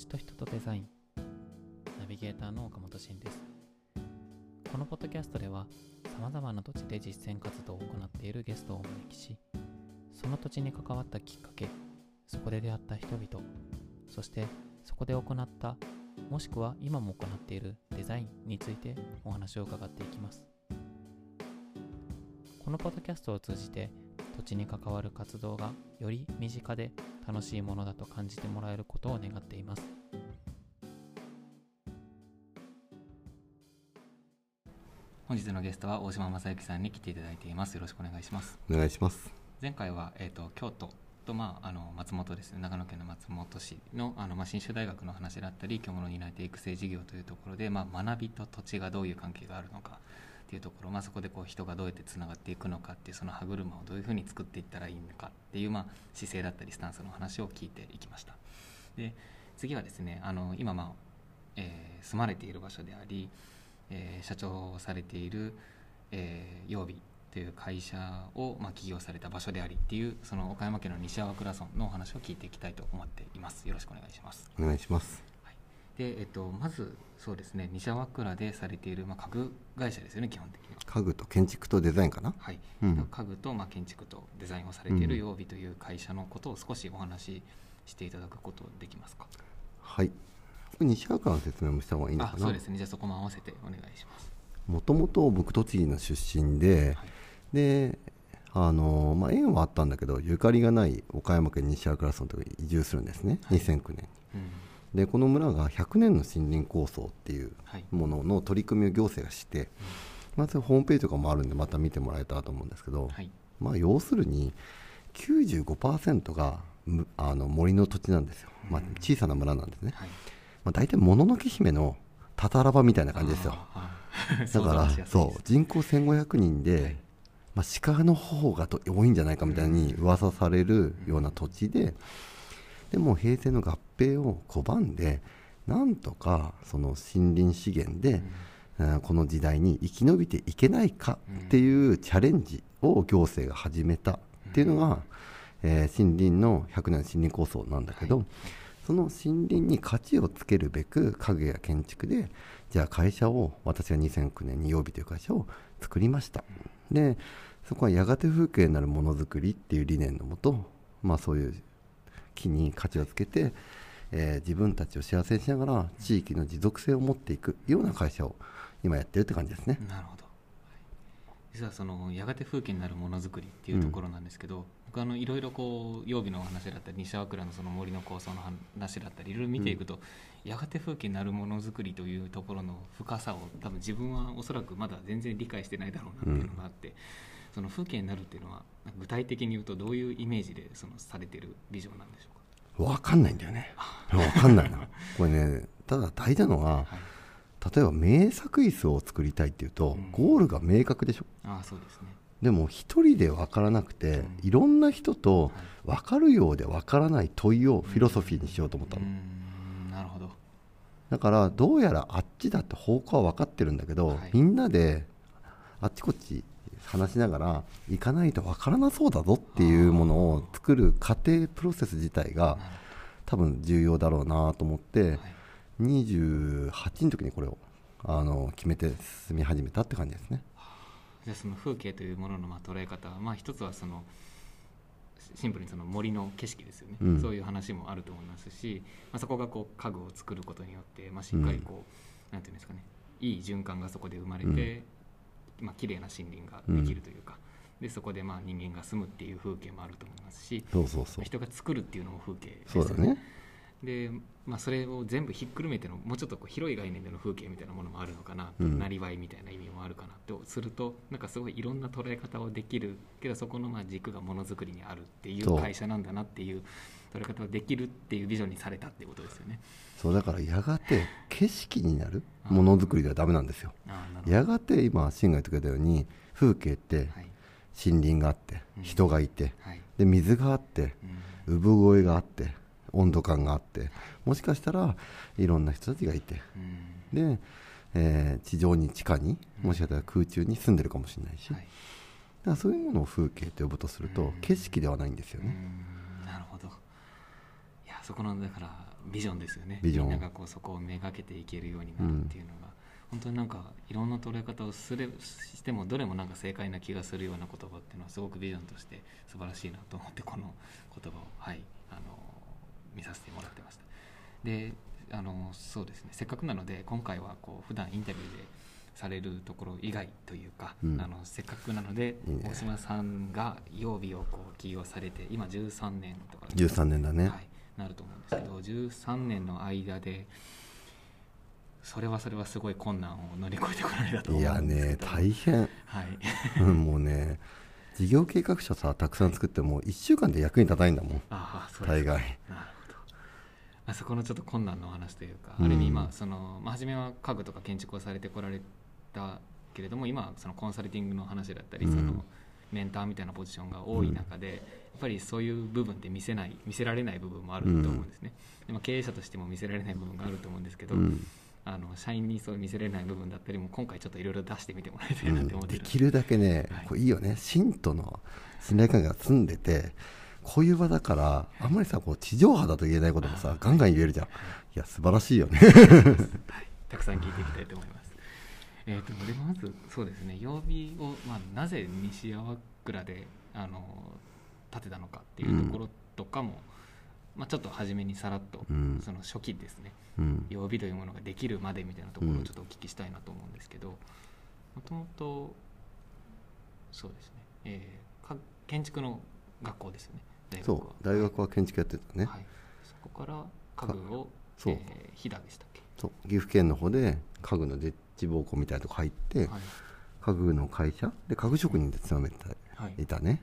土地と人とデザインナビゲーターの岡本慎です。このポッドキャストではさまざまな土地で実践活動を行っているゲストをお招きしその土地に関わったきっかけそこで出会った人々そしてそこで行ったもしくは今も行っているデザインについてお話を伺っていきます。このポッドキャストを通じて土地に関わる活動がより身近で楽しいものだと感じてもらえることを願っています。本日のゲストは大島正幸さんに来ていただいています。よろしくお願いします。お願いします。前回は、えーと、京都と、まあ、あの松本ですね。長野県の松本市のあの、まあ、信州大学の話だったり居物担い手育成事業というところで、まあ、学びと土地がどういう関係があるのかっていうところ、まあ、そこでこう人がどうやってつながっていくのかっていうその歯車をどういうふうに作っていったらいいのかっていう、まあ、姿勢だったりスタンスの話を聞いていきました。で次はですねあの今、まあえー、住まれている場所であり、えー、社長をされている、えー、曜日という会社を、まあ、起業された場所でありっていうその岡山県の西粟倉村のお話を聞いていきたいと思っています。よろしくお願いします。お願いします。で、えっと、まずそうですね西粟倉でされている、まあ、家具会社ですよね基本的には。家具と建築とデザインかな？はい、うん、家具と、まあ、建築とデザインをされている曜日という会社のことを少しお話ししていただくことできますか？はい西粟倉の説明もした方がいいのかな。そうですね。じゃあそこも合わせてお願いします。もともと僕栃木の出身で、はい、であのまあ、縁はあったんだけどゆかりがない岡山県西粟倉村のところに移住するんですね、はい、2009年に、うん。でこの村が100年の森林構想っていうものの取り組みを行政がして、はい、まずホームページとかもあるんでまた見てもらえたらと思うんですけど、はい、まあ、要するに95%があの森の土地なんですよ、まあ、小さな村なんですね、はい、まあ、大体もののけ姫のたたらばみたいな感じですよ。だからそう人口1500人で、まあ、鹿の方が多いんじゃないかみたいに噂されるような土地で、でも平成の合併を拒んでなんとかその森林資源で、うん、この時代に生き延びていけないかっていうチャレンジを行政が始めたっていうのが、うん、えー、森林の100年森林構想なんだけど、はい、その森林に価値をつけるべく家具や建築でじゃあ会社を私が2009年に曜日という会社を作りました。でそこはやがて風景になるものづくりっていう理念のもと、まあ、そういう木に価値をつけて、えー、自分たちを幸せにしながら地域の持続性を持っていくような会社を今やってるって感じですね。なるほど実はそのやがて風景になるものづくりっていうところなんですけど、うん、僕あのいろいろこう曜日の話だったり西粟倉のその森の構想の話だったりいろいろ見ていくと、うん、やがて風景になるものづくりというところの深さを多分自分はおそらくまだ全然理解してないだろうなっていうのがあって、うん、その風景になるっていうのは具体的に言うとどういうイメージでそのされてるビジョンなんでしょうか？分かんないんだよね。分かんないな。これねただ大事なのは、はい、例えば名作椅子を作りたいっていうと、うん、ゴールが明確でしょ。あそうですねでも一人で分からなくて、うん、いろんな人と分かるようで分からない問いをフィロソフィーにしようと思ったの、うん、なるほど。だからどうやらあっちだって方向は分かってるんだけど、はい、みんなであっちこっち話しながら行かないと分からなそうだぞっていうものを作る過程プロセス自体が多分重要だろうなと思って、28の時にこれをあの決めて進み始めたって感じですね。じゃあその風景というもののまあ捉え方は、まあ、一つはそのシンプルにその森の景色ですよね、うん、そういう話もあると思いますし、まあ、そこがこう家具を作ることによって、まあ、しっかりこう、うん、なんていうんですかね。いい循環がそこで生まれて、まあ綺麗な森林ができるというか、うん、でそこでまあ人間が住むっていう風景もあると思いますしそうそうそう。人が作るっていうのも風景ですよね。でまあ、それを全部ひっくるめてのもうちょっとこう広い概念での風景みたいなものもあるのかなと、なりわいみたいな意味もあるかなとするとなんかすごいいろんな捉え方をできるけどそこのまあ軸がものづくりにあるっていう会社なんだなっていう捉え方をできるっていうビジョンにされたっていうことですよね。そうだからやがて景色になるものづくりではだめなんですよ。やがて今シンが言ってくれたように風景って森林があって、人がいて、で水があって、産声があって温度感があってもしかしたらいろんな人たちがいて、で、えー、地上に地下にもしかしたら空中に住んでるかもしれないし、だからそういうものを風景と呼ぶとすると、景色ではないんですよね。なるほど。いやそこのだからビジョンですよね。ビジョン。みんながこうそこをめがけていけるようになるっていうのが、本当になんかいろんな捉え方をすれしてもどれもなんか正解な気がするような言葉っていうのはすごくビジョンとして素晴らしいなと思ってこの言葉を、はい、あの見させてもらってました。であのそうですね。せっかくなので今回はこう普段インタビューでされるところ以外というか、うん。あのせっかくなので大島さんが曜日をこう起用されて今13年とか。13年だね、はい、なると思うんですけど13年の間でそれはそれはすごい困難を乗り越えてこられたと思いやうんですけど。ね大変。はい。うんもうね事業計画書さたくさん作っても1週間で役に立たないんだもん。大概。なるほどあそこのちょっと困難のお話というか、うん。ある意味まあその、まあ、初めは家具とか建築をされてこられたけれども今はそのコンサルティングの話だったり、うん。そのメンターみたいなポジションが多い中で、やっぱりそういう部分って見せない見せられない部分もあると思うんですね、でまあ経営者としても見せられない部分があると思うんですけど、うん。あの社員にそう見せられない部分だったりも今回ちょっといろいろ出してみてもらいたいなって思ってるできるだけね、はい。こういいよね。信徒の信頼関係が積んでてこういう場だからあんまりさこう地上波だと言えないこともさガンガン言えるじゃん。いや素晴らしいよね。はい、たくさん聞いていきたいと思います。えー、とでまずそうですね。曜日を、まあ、なぜ西粟倉であの建てたのかっていうところとかも、まあ、ちょっと初めにさらっと、うん。その初期ですね。うん。曜日というものができるまでみたいなところをちょっとお聞きしたいなと思うんですけどもともとそうですね、えーか建築の学校ですよねそう大学は建築やってたね、はい、そこから家具をそう。えー飛騨でしたっけ？そう。岐阜県の方で家具のデッチ暴行みたいなとこ入って、はい。家具の会社？で家具職人で勤めてはい。いたね、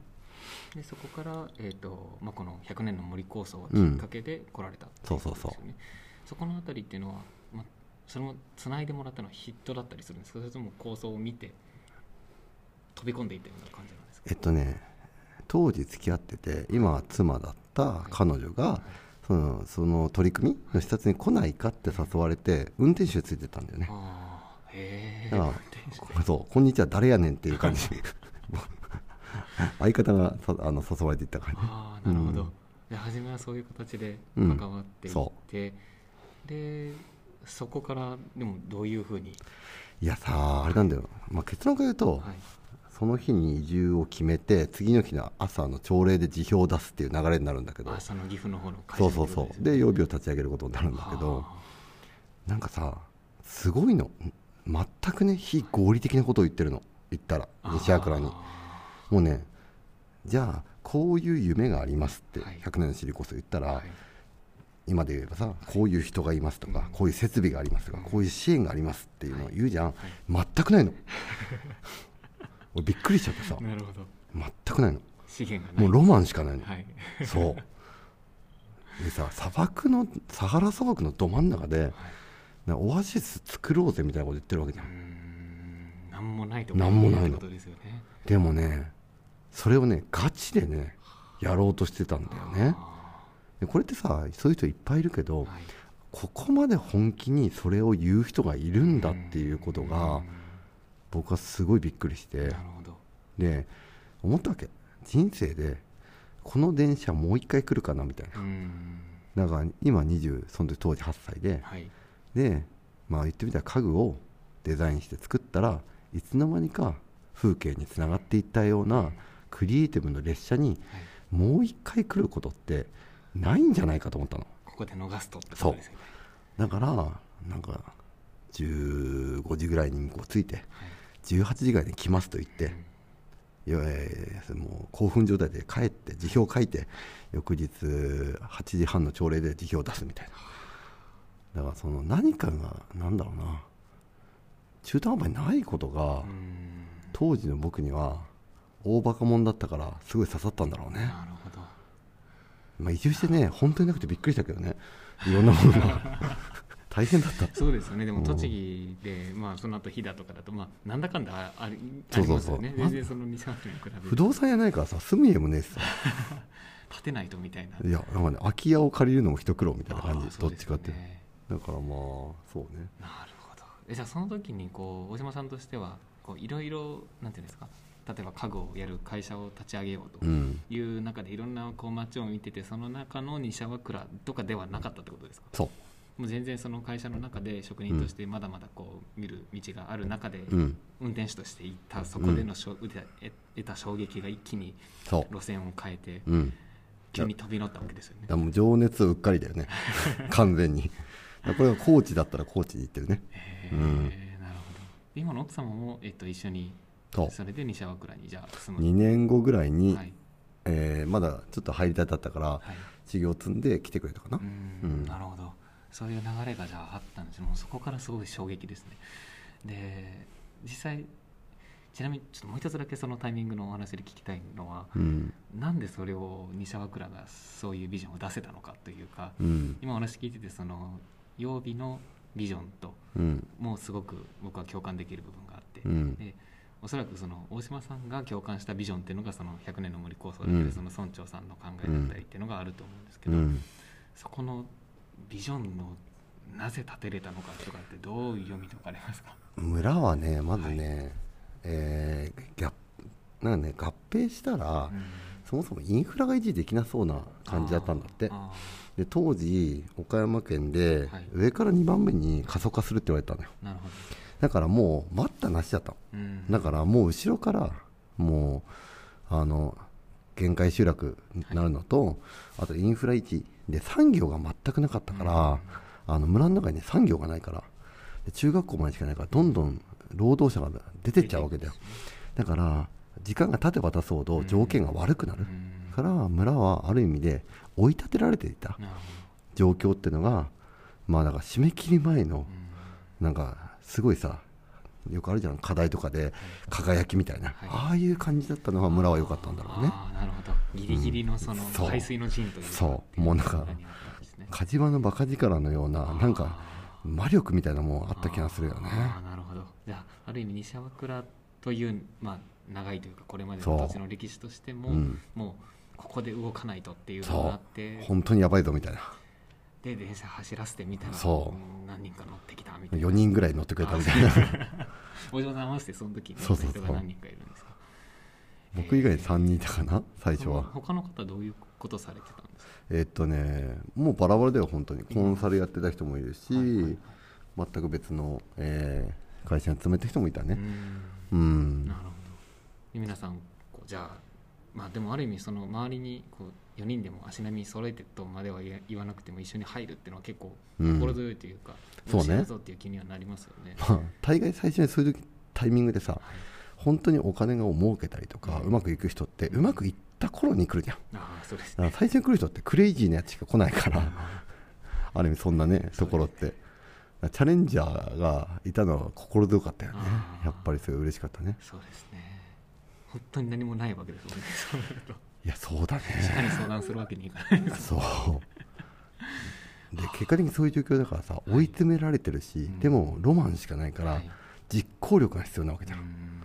でそこから、えーとまあ、この100年の森構想がきっかけで来られたっていことですよね、そこのあたりっていうのは、まあ、それもつないでもらったのはヒットだったりするんですか？それとも構想を見て飛び込んでいったような感じなんですか？えっとね当時付き合ってて今は妻だった彼女が、そのその取り組みの視察に来ないかって誘われて運転手ついてたんだよね。だからそう「こんにちは誰やねん」っていう感じ。相方がさあの誘われていった感じ。ああなるほど、うん。で初めはそういう形でうん。関わっていっそて、でそこからでもどういうふうに、いやさあれなんだよ、まあ、結論から言うと、はい、その日に移住を決めて次の日の朝の朝礼で辞表を出すっていう流れになるんだけど。あその岐阜の方の会社そうそうそう。でで曜日を立ち上げることになるんだけどなんかさすごいの。全くね非合理的なことを言ってるの。言ったら西粟に。もうねじゃあこういう夢がありますってはい。100年の知りこそ言ったら、はい。今で言えばさこういう人がいますとか、うん。こういう設備がありますとか、うんこういう支援がありますっていうのを言うじゃん、は全くないの 俺びっくりしちゃってさ。なるほど。全くないの。資源がもうロマンしかないの、はい。そう。でさ砂漠のサハラ砂漠のど真ん中ではい。なオアシス作ろうぜみたいなこと言ってるわけじゃうんーん。なんもないとこなんもないの。ってことですよね。でもねそれをねガチでねやろうとしてたんだよね。あでこれってさそういう人いっぱいいるけど、ーはい。ここまで本気にそれを言う人がいるんだっていうことうがん僕はすごいびっくりして。で思ったわけ。人生でこの電車もう一回来るかなみたいな。うん。だから今20その時当時8歳で。はい。でまあ言ってみたら家具をデザインして作ったらいつの間にか風景につながっていったようなクリエイティブの列車にはい。もう一回来ることってないんじゃないかと思ったの。ここで逃すとってことですよね。だからなんか15時ぐらいに向こう着いてはい18時ぐらいに来ますと言ってえーもう興奮状態で帰って辞表を書いて翌日8時半の朝礼で辞表を出すみたいな。だからその何かがなんだろうな。中途半端にないことがうん。当時の僕には大バカ者だったからすごい刺さったんだろうね、なるほど。まあ、移住してね本当になくてびっくりしたけどね。いろんなものが 大変だった。そうですよね。でもうん。栃木で、まあ、その後飛騨とかだと、まあ、なんだかんだあありあそうそうそう。ね。全然その2、3年に比べて不動産屋ないからさ住む家もねえしさ 建てないとみたいな。いやなんかね空き家を借りるのも一苦労みたいな感じ。どっちかって。だからまあそうね。なるほど。えじゃあその時にこう大島さんとしてはこういろいろなんていうんですか？例えば家具をやる会社を立ち上げようとうん。いう中でいろんなこう街を見ててその中の西粟倉とかではなかったってことですか？そうもう全然その会社の中で職人としてまだまだこう見る道がある中でうん。運転手として行ったそこでのしょ得た得た衝撃が一気に路線を変えてうん。急に飛び乗ったわけですよね。もう情熱うっかりだよね。完全に。これが高知だったら高知に行ってるね。へうん。えなるほど。今の奥様も、えっと、一緒にそれで西粟倉にじゃあ住む2年後ぐらいに、はい。えーまだちょっと入りたてだったから、はい。修行積んで来てくれたかな。う、ん。うん。なるほどそういう流れがじゃああったんですもうそこからすごい衝撃ですね。で実際ちなみにちょっともう一つだけそのタイミングのお話で聞きたいのは、うん。なんでそれを西粟倉がそういうビジョンを出せたのかというか、うん。今お話聞いててその曜日のビジョンとうん。もうすごく僕は共感できる部分があって、うん。でおそらくその大島さんが共感したビジョンっていうのがその100年の森構想だったり、うん。その村長さんの考えだったりっていうのがあると思うんですけど、うん。そこのビジョンのなぜ立てれたのかとかってどう読み解かれますか？村はねまずね、えーギャなんかね合併したら、そもそもインフラが維持できなそうな感じだったんだって。あで当時岡山県ではい。上から2番目に過疎化するって言われたのよ。ーなるほど、だからもう待ったなしだったの。うん。だからもう後ろからもうあの限界集落になるのと、あとインフラ維持で産業が全くなかったから、あの村の中に、ね、産業がないからで中学校までしかないからどんどん労働者が出てっちゃうわけだよ。だから時間が経てば経つほど条件が悪くなる、うん。から村はある意味で追い立てられていた。状況っていうのがまあだから締め切り前のなんかすごいさよくあるじゃん課題とかで輝きみたいな、はい。ああいう感じだったのが村は良かったんだろうねギリギリのそのうんそう。排水の陣というかそう。もうなんか火事場のバカ力のようななんか魔力みたいなもんあった気がするよね。あーなるほど。じゃあある意味西粟倉という、まあ、長いというかこれまでの土地の歴史としても、うん。もうここで動かないとっていうのがあそってう。本当にやばいぞみたいな。で電車走らせてみたらそう。何人か乗ってきたみたいな。4人ぐらい乗ってくれたみたいな。お嬢さん合わせてその時にそうそうそう。人が何人かいるんですか僕以外に3人いたかな？最初は。他の方どういうことされてたんですか？えっとねもうバラバラだよ本当にコンサルやってた人もいるし、はいはい。はい全く別の、えー会社に勤めた人もいたね。うん。うん。なるほど。で皆さんこうじゃあまあでもある意味その周りにこう4人でも足並み揃えてとまでは言わなくても一緒に入るっていうのは結構うん。心強いというか、そうね。よしやるぞっていう気にはなりますよね。ま あ大概最初にそういう時タイミングでさ本当にお金を儲けたりとか、うまくいく人ってうまくいった頃に来るじゃん。ああそうです最初に来る人ってクレイジーなやつしか来ないから。ある意味そんなねところって。だからチャレンジャーがいたのは心強かったよね。やっぱりそれ嬉しかったね。そうですね。本当に何もないわけですもんね。そうなると。いやそうだね。社に相談するわけにいかない。です。そう。で結果的にそういう状況だからさ追い詰められてるし、うん。でもロマンしかないから、はい。実行力が必要なわけじゃん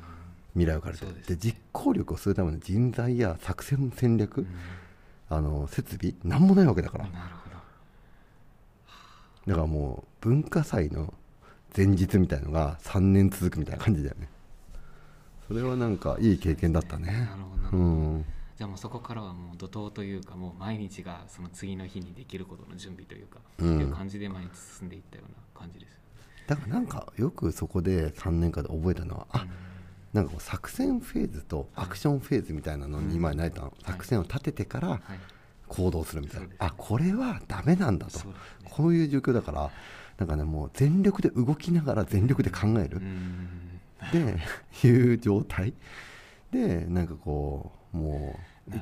未来を変えて。そうですで実行力をするための人材や作戦戦略、うん。あの設備なんもないわけだから、なるほど。だからもう文化祭の前日みたいのが3年続くみたいな感じだよね。それはなんかいい経験だったね。なるほどうど。ん。じゃあもうそこからはもう怒涛というかもう毎日がその次の日にできることの準備というか、うん。っていう感じで毎日進んでいったような感じです。だからなんかよくそこで3年間で覚えたのはあなんかこう作戦フェーズとアクションフェーズみたいなのに今になれたの、作戦を立ててからはい。行動するみたいな、そうですね。あこれはダメなんだと、ね。こういう状況だからなんかねもう全力で動きながら全力で考える、うん。でいう状態。でなんかこうもう。っ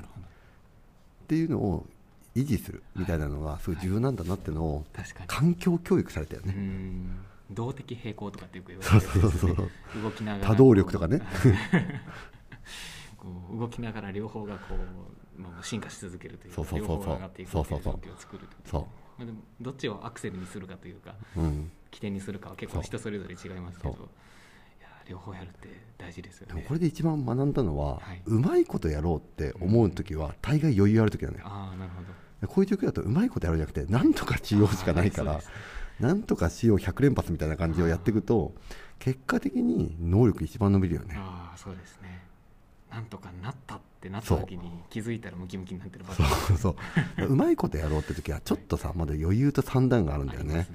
ていうのを維持するみたいなのがすごい重要なんだなっていうのを。環境教育されたようね、ん動的平衡とかってよく言わそうれてるそうそう動きながら多動力とかね。こう動きながら両方がこう、まあ、進化し続けるというかそうそうそうそう。両方が上がっていくっていう状況を作るというそう。まあ、でもどっちをアクセルにするかというかうん、起点にするかは結構そう。人それぞれ違いますけど両方やるって大事ですよね。これで一番学んだのは、はい。うまいことやろうって思う時は大概余裕ある時なんだよああなるほど。でこういう状況だとうまいことやるんじゃなくてなんとかしようしかないからなんとかしよう100連発みたいな感じをやっていくと結果的に能力一番伸びるよね。ああそうですね。なんとかなったってなった時に気づいたらムキムキになってるバそうそうう。まいことやろうって時はちょっとさまだ余裕と算段があるんだよね。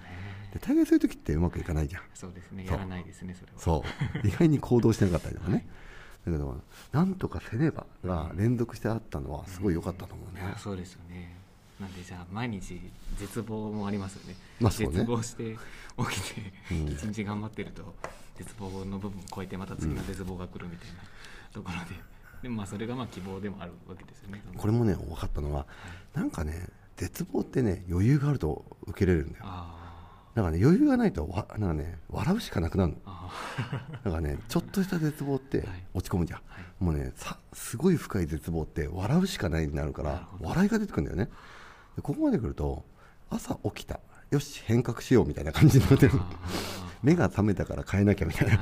で大概そういう時ってうまくいかないじゃん。そうですね。やらないですねそれは。そう。意外に行動してなかったりとかね、だけどなんとかせねばが連続してあったのはすごい良かったと思うね、いやそうですよねなんでじゃあ毎日絶望もありますよね,、まあね。絶望して起きてうん。一日頑張ってると絶望の部分を超えてまた次の絶望が来るみたいなところで、でもまあそれがまあ希望でもあるわけですよね。これもね分かったのはなんかね絶望ってね余裕があると受けれるんだよ。あなんかね余裕がないとわなんかね笑うしかなくなるの。ああなんかねちょっとした絶望ってはい。落ち込むじゃん、はい。もうねさすごい深い絶望って笑うしかないになるから笑いが出てくるんだよね。でここまで来ると朝起きた。よし変革しようみたいな感じになってる。あ 目が覚めたから変えなきゃみたいな。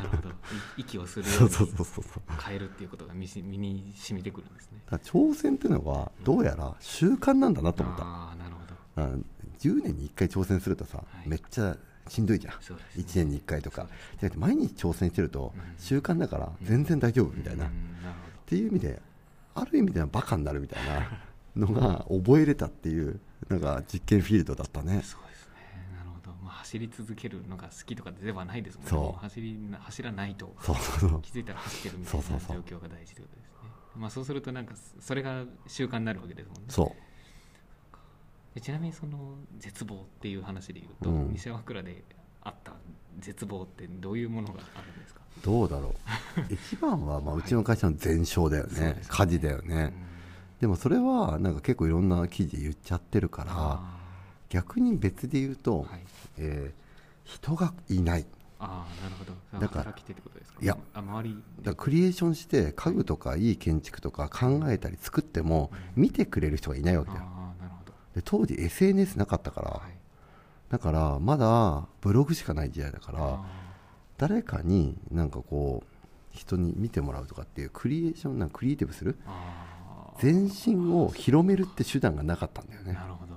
息をするよそううそうにそうそう。変えるっていうことが身に染みてくるんですね。挑戦っていうのはどうやら習慣なんだなと思った。ああなるほど。あ10年に1回挑戦するとさ、はい。めっちゃしんどいじゃん、ね。1年に1回とか。じゃなくて毎日挑戦してるとうん。習慣だから全然大丈夫みたいな、っうん。なるていう意味である意味ではバカになるみたいな のが覚えれたっていうなんか実験フィールドだったね。そうですね。なるほど、まあ、走り続けるのが好きとかではないですもんね。そう。も走り走らないとそうそうそう。気づいたら走ってるみたいな状況が大事ということですね。まあそうするとなんかそれが習慣になるわけですもんね。そでちなみにその絶望っていう話でいうと、うん。西山倉であった絶望ってどういうものがあるんですか、うどうだろう。一番はまあうちの会社の全焼だよね,、そうですね。火事だよね、でもそれはなんか結構いろんな記事で言っちゃってるからあ逆に別で言うと、ーはい。えー人がいない。ああなるほど。だからいやあ周りクリエーションして家具とかいい建築とか考えたり作っても見てくれる人がいないわけだよ。ああなるほど。で当時 SNS なかったから、はい。だからまだブログしかない時代だからあ誰かになんかこう人に見てもらうとかっていうクリエーションなクリエイティブする全身を広めるって手段がなかったんだよね。なるほど。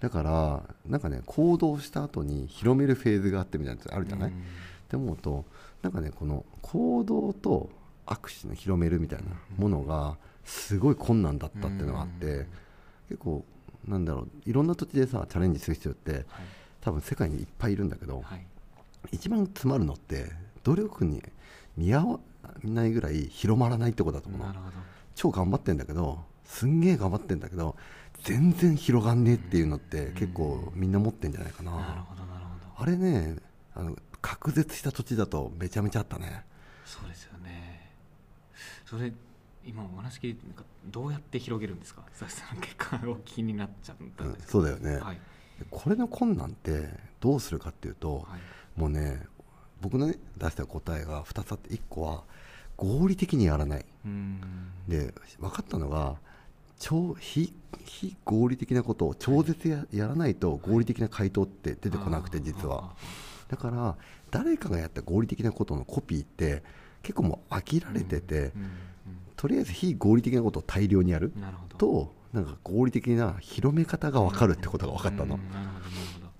だからなんかね行動した後に広めるフェーズがあってみたいなやつあるじゃない、うん。って思うとなんかねこの行動と握手の広めるみたいなものがすごい困難だったっていうのがあって、うん。結構なんだろういろんな土地でさチャレンジする人ってはい。多分世界にいっぱいいるんだけど、はい。一番詰まるのって努力に見合わないぐらい広まらないってことだと思うの。なるほど超頑張ってんだけどすんげえ頑張ってんだけど全然広がんねえっていうのって結構みんな持ってんじゃないかな、なるほどなるほど。あれねあの隔絶した土地だとめちゃめちゃあったね。そうですよね。それ今お話聞いてなんかどうやって広げるんですか？佐々木さんの結果を気になっちゃったうんんですそうだよね、はい。これの困難ってどうするかっていうと、はい。もうね僕のね出した答えが2つあって1個は合理的にやらない。うん。で分かったのが超非非合理的なことを超絶ややらないと合理的な回答って出てこなくて実は。だから誰かがやった合理的なことのコピーって結構もう飽きられてて、とりあえず非合理的なことを大量にやるうんなるほど。となんか合理的な広め方が分かるってことが分かったの、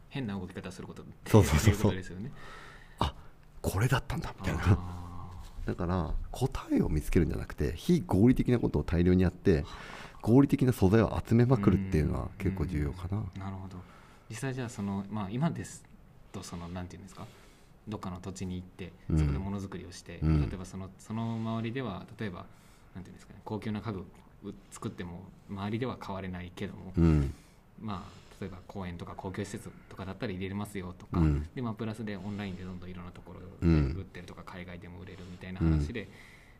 変な動き方することそうそうそうそう。いことですよね。あこれだったんだみたいな。あだから答えを見つけるんじゃなくて非合理的なことを大量にやって合理的な素材を集めまくるっていうのは結構重要かな、ーなるほど。実際じゃあその、まあ、今ですとそのなんていうんですか？どっかの土地に行ってうん。そこでものづくりをして、うん。例えばそのその周りでは例えばなんていうんですかね高級な家具を作っても周りでは買われないけども、うん。まあ例えば公園とか公共施設とかだったら入れれますよとか、うん。でまあ、プラスでオンラインでどんどんいろんなところうん。で売ってるとか、海外でも売れるみたいな話で、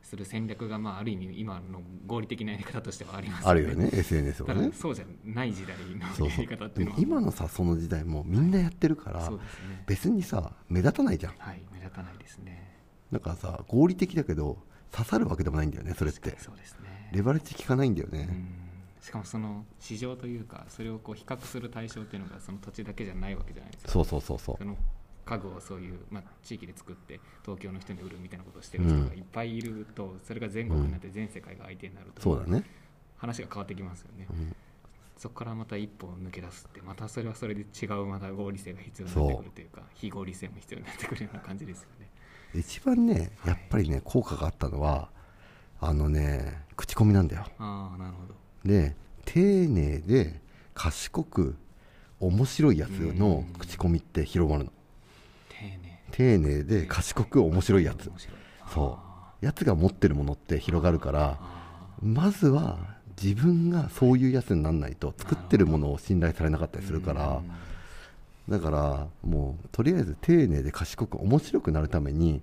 する戦略が、まあ、ある意味今の合理的なやり方としてはありますあるよね SNS はね。そうじゃない時代のやり方っていうのは。今のさその時代もみんなやってるから、そうですね。別にさ目立たないじゃん。はい目立たないですね。だからさ合理的だけど刺さるわけでもないんだよねそれって。そうですね。レバレッジ効かないんだよね、うんしかもその市場というかそれをこう比較する対象っていうのがその土地だけじゃないわけじゃないですか。そうそうそうそう。その家具をそういう、まあ、地域で作って東京の人に売るみたいなことをしてる人がいっぱいいると、それが全国になって全世界が相手になると、そうだね、話が変わってきますよね、うん。そこからまた一歩抜け出すってまたそれはそれで違うまた合理性が必要になってくるというか非合理性も必要になってくるような感じですよね。一番ねやっぱりね効果があったのはあのね口コミなんだよ。ああなるほどで丁寧で賢く面白いやつの口コミって広まるの。丁寧。で賢く面白いやつ。そう。やつが持ってるものって広がるからあまずは自分がそういうやつにならないと作ってるものを信頼されなかったりするからだからもうとりあえず丁寧で賢く面白くなるために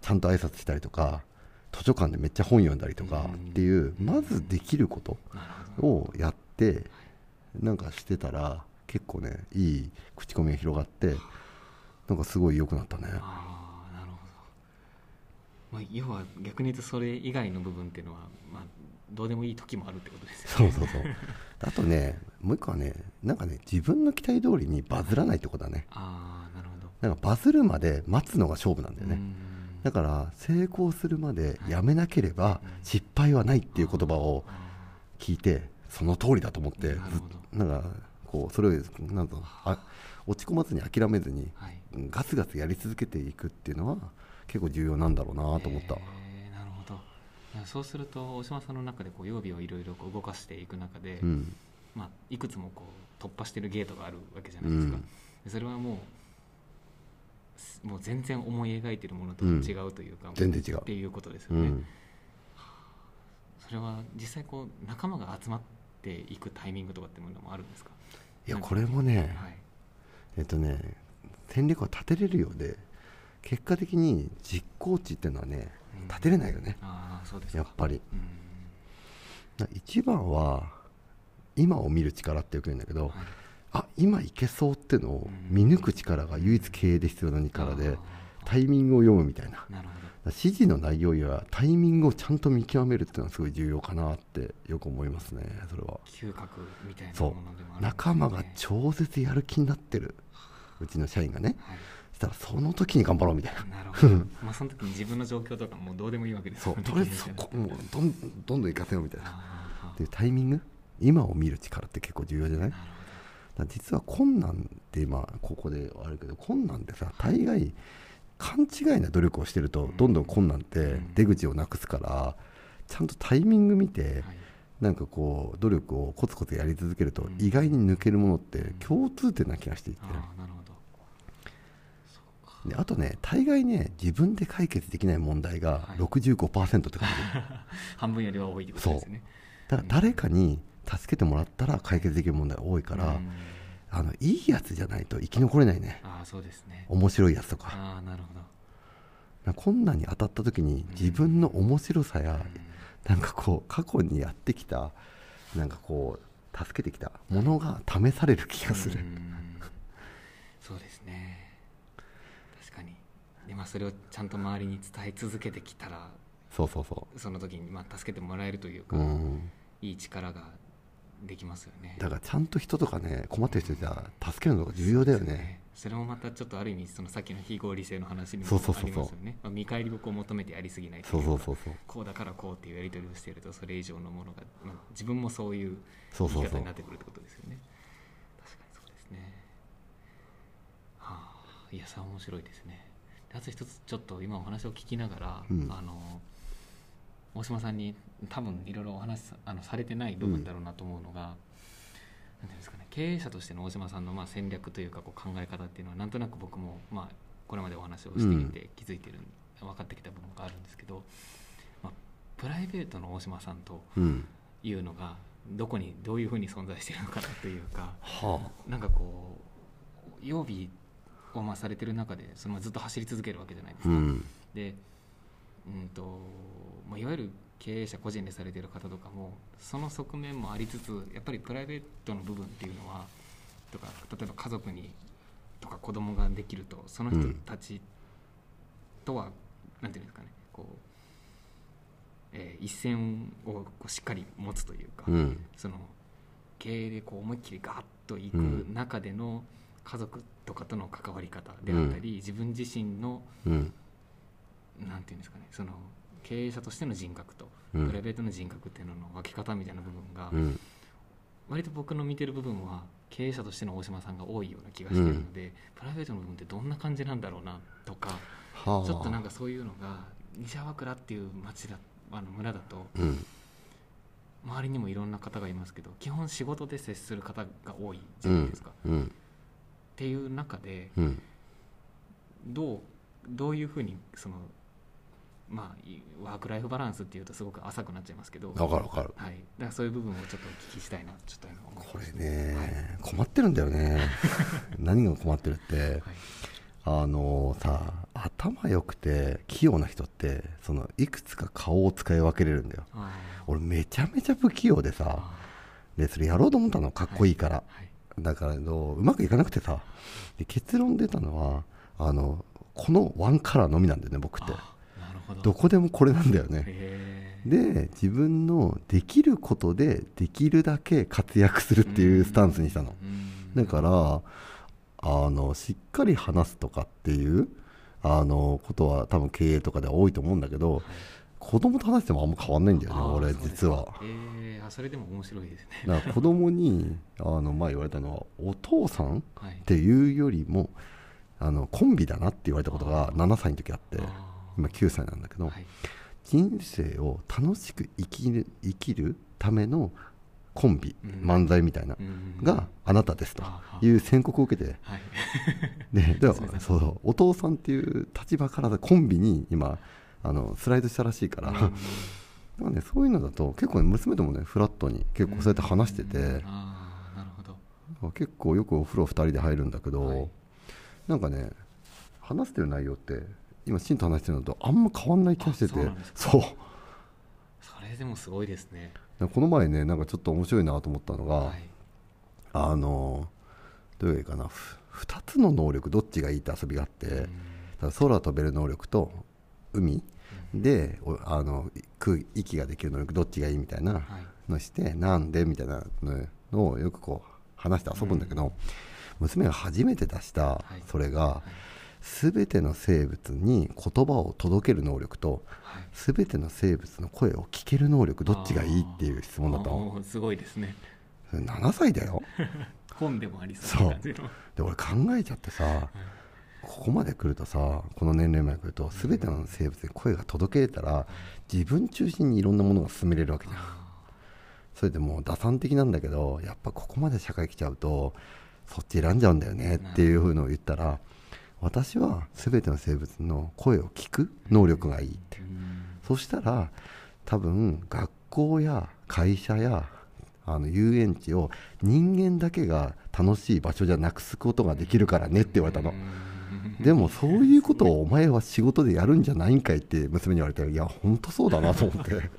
ちゃんと挨拶したりとか図書館でめっちゃ本読んだりとかっていうまずできることをやってなんかしてたら結構ねいい口コミが広がってなんかすごい良くなったね。ああなるほど、まあ、要は逆に言うとそれ以外の部分っていうのは、まあ、どうでもいい時もあるってことですよね。そうそうそう。あとねもう一個はねなんかね自分の期待通りにバズらないってことだね。ああなるほど。なんかバズるまで待つのが勝負なんだよね。うんだから成功するまでやめなければ失敗はないっていう言葉を聞いてその通りだと思ってなんかこうそれをなんとあ落ち込まずに諦めずにはい。ガツガツやり続けていくっていうのは結構重要なんだろうなと思った、えーなるほど。そうすると大島さんの中でこう曜日をいろいろ動かしていく中で、うん。まあ、いくつもこう突破してるゲートがあるわけじゃないですか、うん。でそれはもうすもう全然思い描いてるものとは違うというか、全然違う。っていうことですよね、うん。それは実際こう仲間が集まっていくタイミングとかっていうのもあるんですか？いやこれもねはい。えっとね戦略は立てれるようで結果的に実行値っていうのはねうん。立てれないよね。ああそうですか。やっぱり。一番は今を見る力ってよく言うんだけどはいあ今いけそうってのを見抜く力が唯一経営で必要な力であタイミングを読むみたいな。指示の内容やタイミングをちゃんと見極めるっていうのはすごい重要かなってよく思いますねそれは。ど嗅覚みたいなものでもあるね。仲間が超絶やる気になってる。うちの社員がね。はい。そしたらその時に頑張ろうみたいな。なるほど。まあその時に自分の状況とかもうどうでもいいわけですよね。そう。とりあえずそこもうどんどんどん行かせようみたいな。あっていうタイミング？今を見る力って結構重要じゃない？ーなるだから実は困難って今ここであるけど困難ってさ大概勘違いな努力をしてるとどんどん困難って出口をなくすからちゃんとタイミング見てなんかこう努力をコツコツやり続けるとうん。意外に抜けるものって共通点な気がしていてであとね大概ね自分で解決できない問題がはい。65%って感じ。半分よりは多いってことですね。だから誰かに助けてもらったら解決できる問題が多いからうん。あのいいやつじゃないと生き残れないね。ああそうですね。面白いやつとか。ああなるほど。困難に当たった時に自分の面白さや、うん。なんかこう過去にやってきたなんかこう助けてきたものが試される気がする、うん。そうですね。確かに。で、まあ、それをちゃんと周りに伝え続けてきたらそうそうそその時にまあ助けてもらえるというう、か、うん、いい力ができますよね。だからちゃんと人とかね困ってる人じゃ助けるのが重要だよね。それもまたちょっとある意味そのさっきの非合理性の話にもそうそうそうそう。ありますよね。まあ見返りを求めてやりすぎない。といそうそうそうそう。こうだからこうっていうやり取りをしているとそれ以上のものが、まあ、自分もそういう言い方になってくるってことですよね。確かにそうですね。はあいやさ面白いですね。であと一つちょっと今お話を聞きながら、うん。あの大島さんに多分いろいろお話さあのされてない部分だろうなと思うのが、なんですかね経営者としての大島さんのまあ戦略というかこう考え方っていうのはなんとなく僕もまあこれまでお話をしてきて気づいてる、分かってきた部分があるんですけど、まあ、プライベートの大島さんとうん。いうのがどこにどういうふうに存在しているのかなというかはなんかこう曜日をまあされてる中でそのずっと走り続けるわけじゃないですか。あうん。でうんとまあ、いわゆる経営者個人でされている方とかもその側面もありつつやっぱりプライベートの部分っていうのはとか例えば家族にとか子供ができるとその人たちとは、なんていうんですかねこう、えー一線をこうしっかり持つというか、うん。その経営でこう思いっきりガーッといくうん。中での家族とかとの関わり方であったり、自分自身のうんなんていうんですかねその経営者としての人格とうん。プライベートの人格っていうのの分け方みたいな部分が、うん。割と僕の見てる部分は経営者としての大島さんが多いような気がしてるので、プライベートの部分ってどんな感じなんだろうなとか、はあ。ちょっとなんかそういうのが西粟倉っていう町だあの村だとうん。周りにもいろんな方がいますけど基本仕事で接する方が多いじうんゃないですか、っうん。ていう中でうん。どうどういうふうにそのまあいワーク・ライフ・バランスっていうとすごく浅くなっちゃいますけど、わかるわかる。はい、だからそういう部分をちょっとお聞きしたいなちょっとこれますね、困ってるんだよね。何が困ってるって。はい。あのさ頭良くて器用な人ってそのいくつか顔を使い分けれるんだよ。あ俺めちゃめちゃ不器用でーさあでそれやろうと思ったのかっこいいから、だからどううまくいかなくてさ。で結論出たのはあのこのワンカラーのみなんだよね僕ってど。どこでもこれなんだよね。で自分のできることでできるだけ活躍するっていうスタンスにしたの。うんだからあのしっかり話すとかっていうあのことは多分経営とかでは多いと思うんだけどはい。子供と話してもあんま変わんないんだよね俺実は。かえーあそれでも面白いですね。だから子供にあの前言われたのはお父さんはい。っていうよりもあのコンビだなって言われたことが7歳の時あって。あ今9歳なんだけど、ーはい。人生を楽しく生きる生きるためのコンビ、うん。漫才みたいな、うん。があなたですという宣告を受けてはい。でそうお父さんっていう立場からコンビに今あのスライドしたらしいから、うん。ね、そういうのだと結構、ね、娘ともねフラットに結構そうやって話してて、うん。ああなるほど。結構よくお風呂2人で入るんだけど、はい。なんかね話してる内容って今シンと話してるのとあんま変わんない気がしてて。あそうそれでもすごいですね。この前ねなんかちょっと面白いなと思ったのが、はい。あのどういうかな。2つの能力どっちがいいって遊びがあって、うん。空飛べる能力と海でおあの空息ができる能力どっちがいいみたいなはい。のしてなんでみたいなのをよくこう話して遊ぶんだけど、娘が初めて出したい。それが、全ての生物に言葉を届ける能力とはい。全ての生物の声を聞ける能力どっちがいいっていう質問だったのすごいですね。それ7歳だよ。本でもありそうで俺考えちゃってさここまで来るとさこの年齢まで来ると全ての生物に声が届けれたら自分中心にいろんなものが進めれるわけじゃん。それでもう打算的なんだけどやっぱここまで社会来ちゃうとそっち選んじゃうんだよねっていうふうのを言ったら私は全ての生物の声を聞く能力がいいって。うん。そしたら多分学校や会社やあの遊園地を人間だけが楽しい場所じゃなくすことができるからねって言われたの。うん。でもそういうことをお前は仕事でやるんじゃないんかいって娘に言われていや本当そうだなと思って。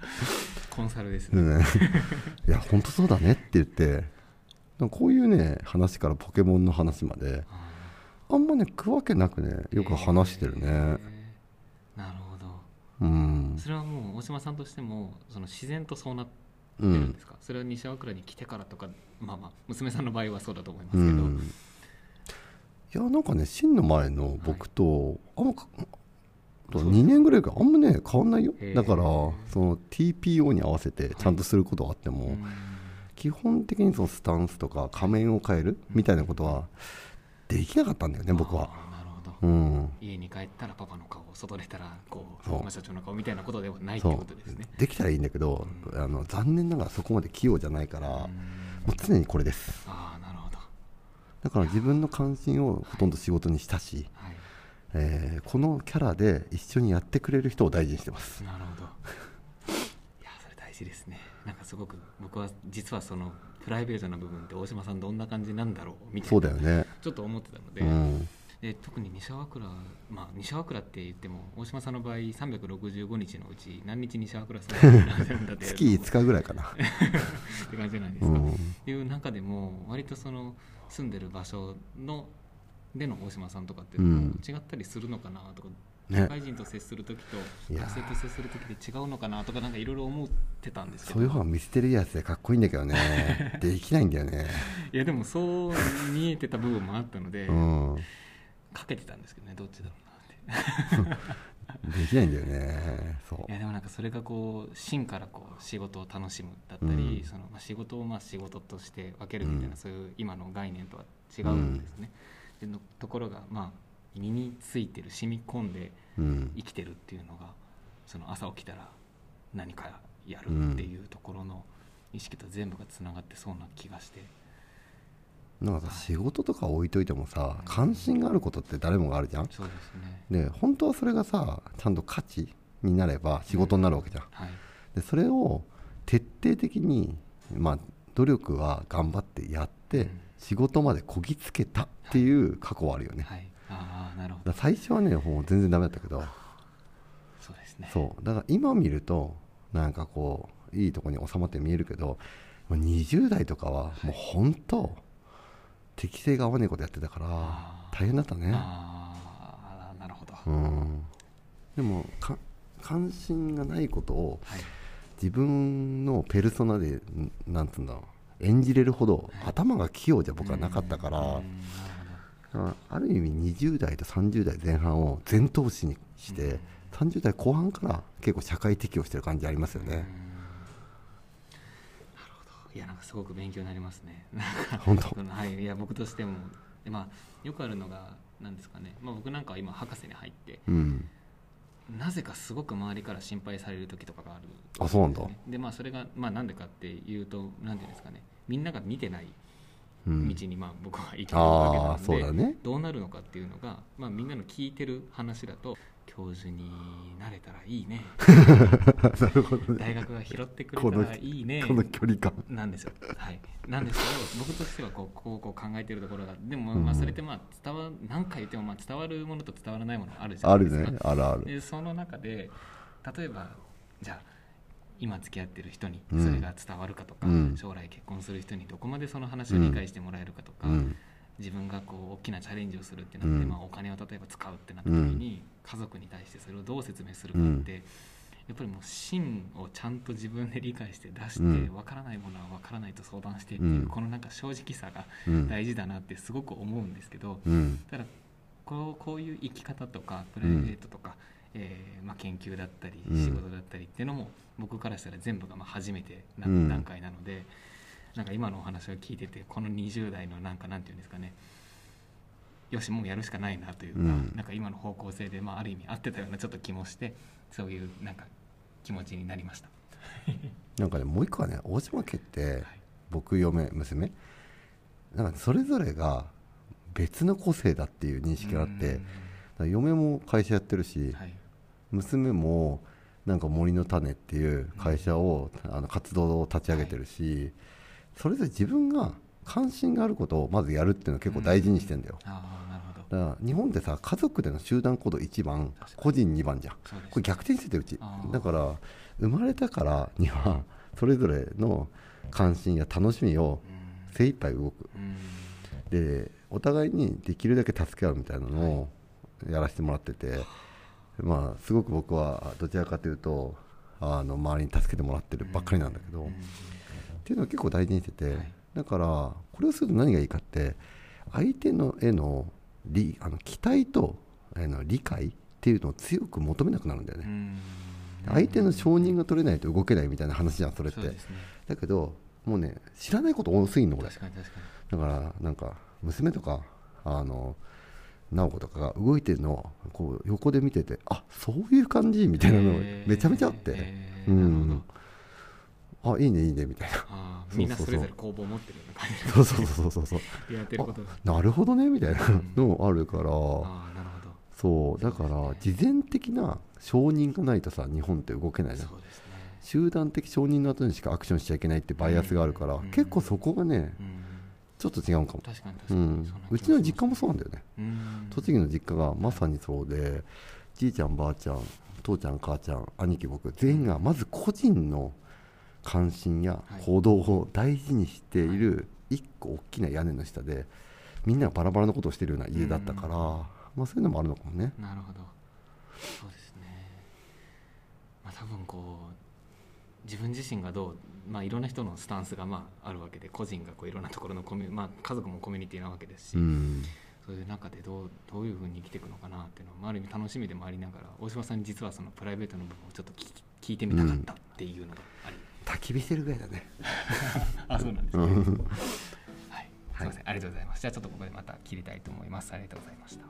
コンサルですでねねいや本当そうだねって言って。こういうね話からポケモンの話までああんまね食わけなくねーよく話してるね、へー。なるほど。うん。それはもう大島さんとしてもその自然とそうなってうんるんですか、それは西粟倉に来てからとかまあまあ娘さんの場合はそうだと思いまうすけど、ん。いやなんかね真の前の僕と、あんまかと2年ぐらいかあんまね変わんないよ。だからその TPO に合わせてちゃんとすることはあっても、うん。基本的にそのスタンスとか仮面を変えるみたいなことはできなかったんだよね僕は。うん。家に帰ったらパパの顔外出たらこうそう。まあ社長の顔みたいなことではないってことですね。できたらいいんだけど、あの残念ながらそこまで器用じゃないから、もうん。う常にこれです。ああなるほど。だから自分の関心をほとんど仕事にしたし、はい。えーこのキャラで一緒にやってくれる人を大事にしてます。なるほど。いやそれ大事ですね。なんかすごく僕は実はそのプライベートな部分って大島さんどんな感じなんだろう？みたいなそうだよね。ちょっと思ってたので,、うん。で特に西粟倉まあ西粟倉って言っても大島さんの場合365日のうち何日西粟倉さんなんだって 月5日ぐらいかな、って感じじゃないですか、うん、いう中でも割とその住んでる場所のでの大島さんとかって違ったりするのかなとか、ね社会人と接する時と学生と接する時で違うのかなとかなんかいろいろ思ってたんですけど。そういう方が見捨てるやつでかっこいいんだけどね。できないんだよね。いやでもそう見えてた部分もあったので、うん。かけてたんですけどねどっちだろうなって。できないんだよね。そう。いやでもなんかそれがこう芯からこう仕事を楽しむだったり、うん。そのまあ仕事をまあ仕事として分けるみたいな、うん。そういう今の概念とは違うんですね、でのところがまあ身についてる染み込んでうん。生きてるっていうのがその朝起きたら何かやるっていうところの意識と全部がつながってそうな気がして。なんかさ仕事とか置いといてもさ関心があることって誰もがあるじゃん？そうですね。で本当はそれがさちゃんと価値になれば仕事になるわけじゃん、はい。でそれを徹底的に、まあ、努力は頑張ってやって、うん。仕事までこぎつけたっていう過去はあるよね、はいああなるほど。最初はねもう全然ダメだったけど。そうですね。そう。だから今見るとなんかこういいとこに収まって見えるけどもう20代とかはもう本当、適性が合わねえことやってたから大変だったね。ああなるほど、うん。でもか関心がないことをはい。自分のペルソナでんなんつうんだろう演じれるほど頭が器用じゃ僕はなかったから、うんなるあある意味20代と30代前半を全投資にして、30代後半から結構社会適応してる感じありますよね、なるほど。いやなんかすごく勉強になりますね。本当？はい。いや僕としても。でまあよくあるのがなんですかね、まあ、僕なんかは今博士に入ってうん。なぜかすごく周りから心配される時とかがあるあそうなんだ、でまあそれがまあなんでかっていうとなんていうんですかね。みんなが見てないうん道にまあ僕は行きるわけなああので、そうだね。どうなるのかっていうのが、まあ、みんなの聞いてる話だと教授になれたらいいね。なるほどね。大学が拾ってくれたらいいね。この距離感。なんですよ、はい、なんですけど 僕としてはこうこうこう考えてるところがでもうん。まあそれってまあ伝わ何回言ってもまあ伝わるものと伝わらないものあるじゃあるないですか。ね。あるある。でその中で例えばじゃあ今付き合ってる人にうん。それが伝わるかとか、うん。将来結婚する人にどこまでその話を理解してもらえるかとか、うん。自分がこう大きなチャレンジをするってなって、うん。まあ、お金を例えば使うってなった時に、家族に対してそれをどう説明するかって、やっぱりもう芯をちゃんと自分で理解して出して、うん。わからないものはわからないと相談してっていう、うん。このなんか正直さがうん。大事だなってすごく思うんですけど、うん。ただこうこういう生き方とかプライベートとか、えーまあ、研究だったりうん。仕事だったりっていうのも僕からしたら全部がまあ初めてなうん段階なので、なんか今のお話を聞いててこの20代のなんかなんていうんですかね。よしもうやるしかないなというか、うん。なんか今の方向性で、まあ、ある意味合ってたようなちょっと気もしてそういうなんか気持ちになりました。なんかねもう一個はね大島家ってはい。僕嫁娘。なんかそれぞれが別の個性だっていう認識があってだから嫁も会社やってるし、うんはい。娘もなんか森の種っていう会社を、あの活動を立ち上げてるし、それぞれ自分が関心があることをまずやるっていうのを結構大事にしてんだよ、ああなるほど。だから日本ってさ家族での集団行動1番個人2番じゃん。これ逆転しててうち。だから生まれたからにはそれぞれの関心や楽しみをうん。精一杯動く。うん。でお互いにできるだけ助け合うみたいなのをやらせてもらってて、まあすごく僕はどちらかというとあの周りに助けてもらってるばっかりなんだけど、うん。っていうのを結構大事にしてて、はい。だからこれをすると何がいいかって相手のへの理あの期待とあの理解っていうのを強く求めなくなるんだよね、うん。相手の承認が取れないと動けないみたいな話じゃんそれって。ね。だけどもうね知らないこと多すぎんの俺だからなんか娘とかあの直子とかが動いてるのをこう横で見ててあそういう感じみたいなのへー。めちゃめちゃあって、へうーなるほど。んあいいねいいねみたいな。あーそうそうそうみんなそれぞれ工房を持ってるような感じ。そうそうそうそう。そうでやってること。がなるほどねみたいなのあるから、ああなるほど。そう。だから事前的な承認がないとさ日本って動けないじゃん。そうですね。集団的承認の後にしかアクションしちゃいけないってバイアスがあるから、うん。結構そこがねうんちょっと違うかも、確かに確かに、うん。うちの実家もそうなんだよね。うん。栃木の実家がまさにそうでじいちゃんばあちゃん父ちゃん母ちゃん兄貴僕全員がまず個人の関心や行動を大事にしている一個大きな屋根の下でみんながバラバラなことをしてるような家だったから、うん。まあ、そういうのもあるのかもね。なるほど。そうですね。まあ多分こう自分自身がどうまあいろんな人のスタンスがまああるわけで個人がこういろんなところのコミュまあ家族もコミュニティなわけですし、うん。そういう中でどうどういうふうに生きていくのかなっていうのは、まあ、ある意味楽しみでもありながら大島さんに実はそのプライベートの部分をちょっと聞き聞いてみたかったっていうのがあり、焚き火してるぐらいだね。あそうなんですね、うん。はい、すみません、ありがとうございます。じゃあちょっとここでまた切りたいと思います。ありがとうございました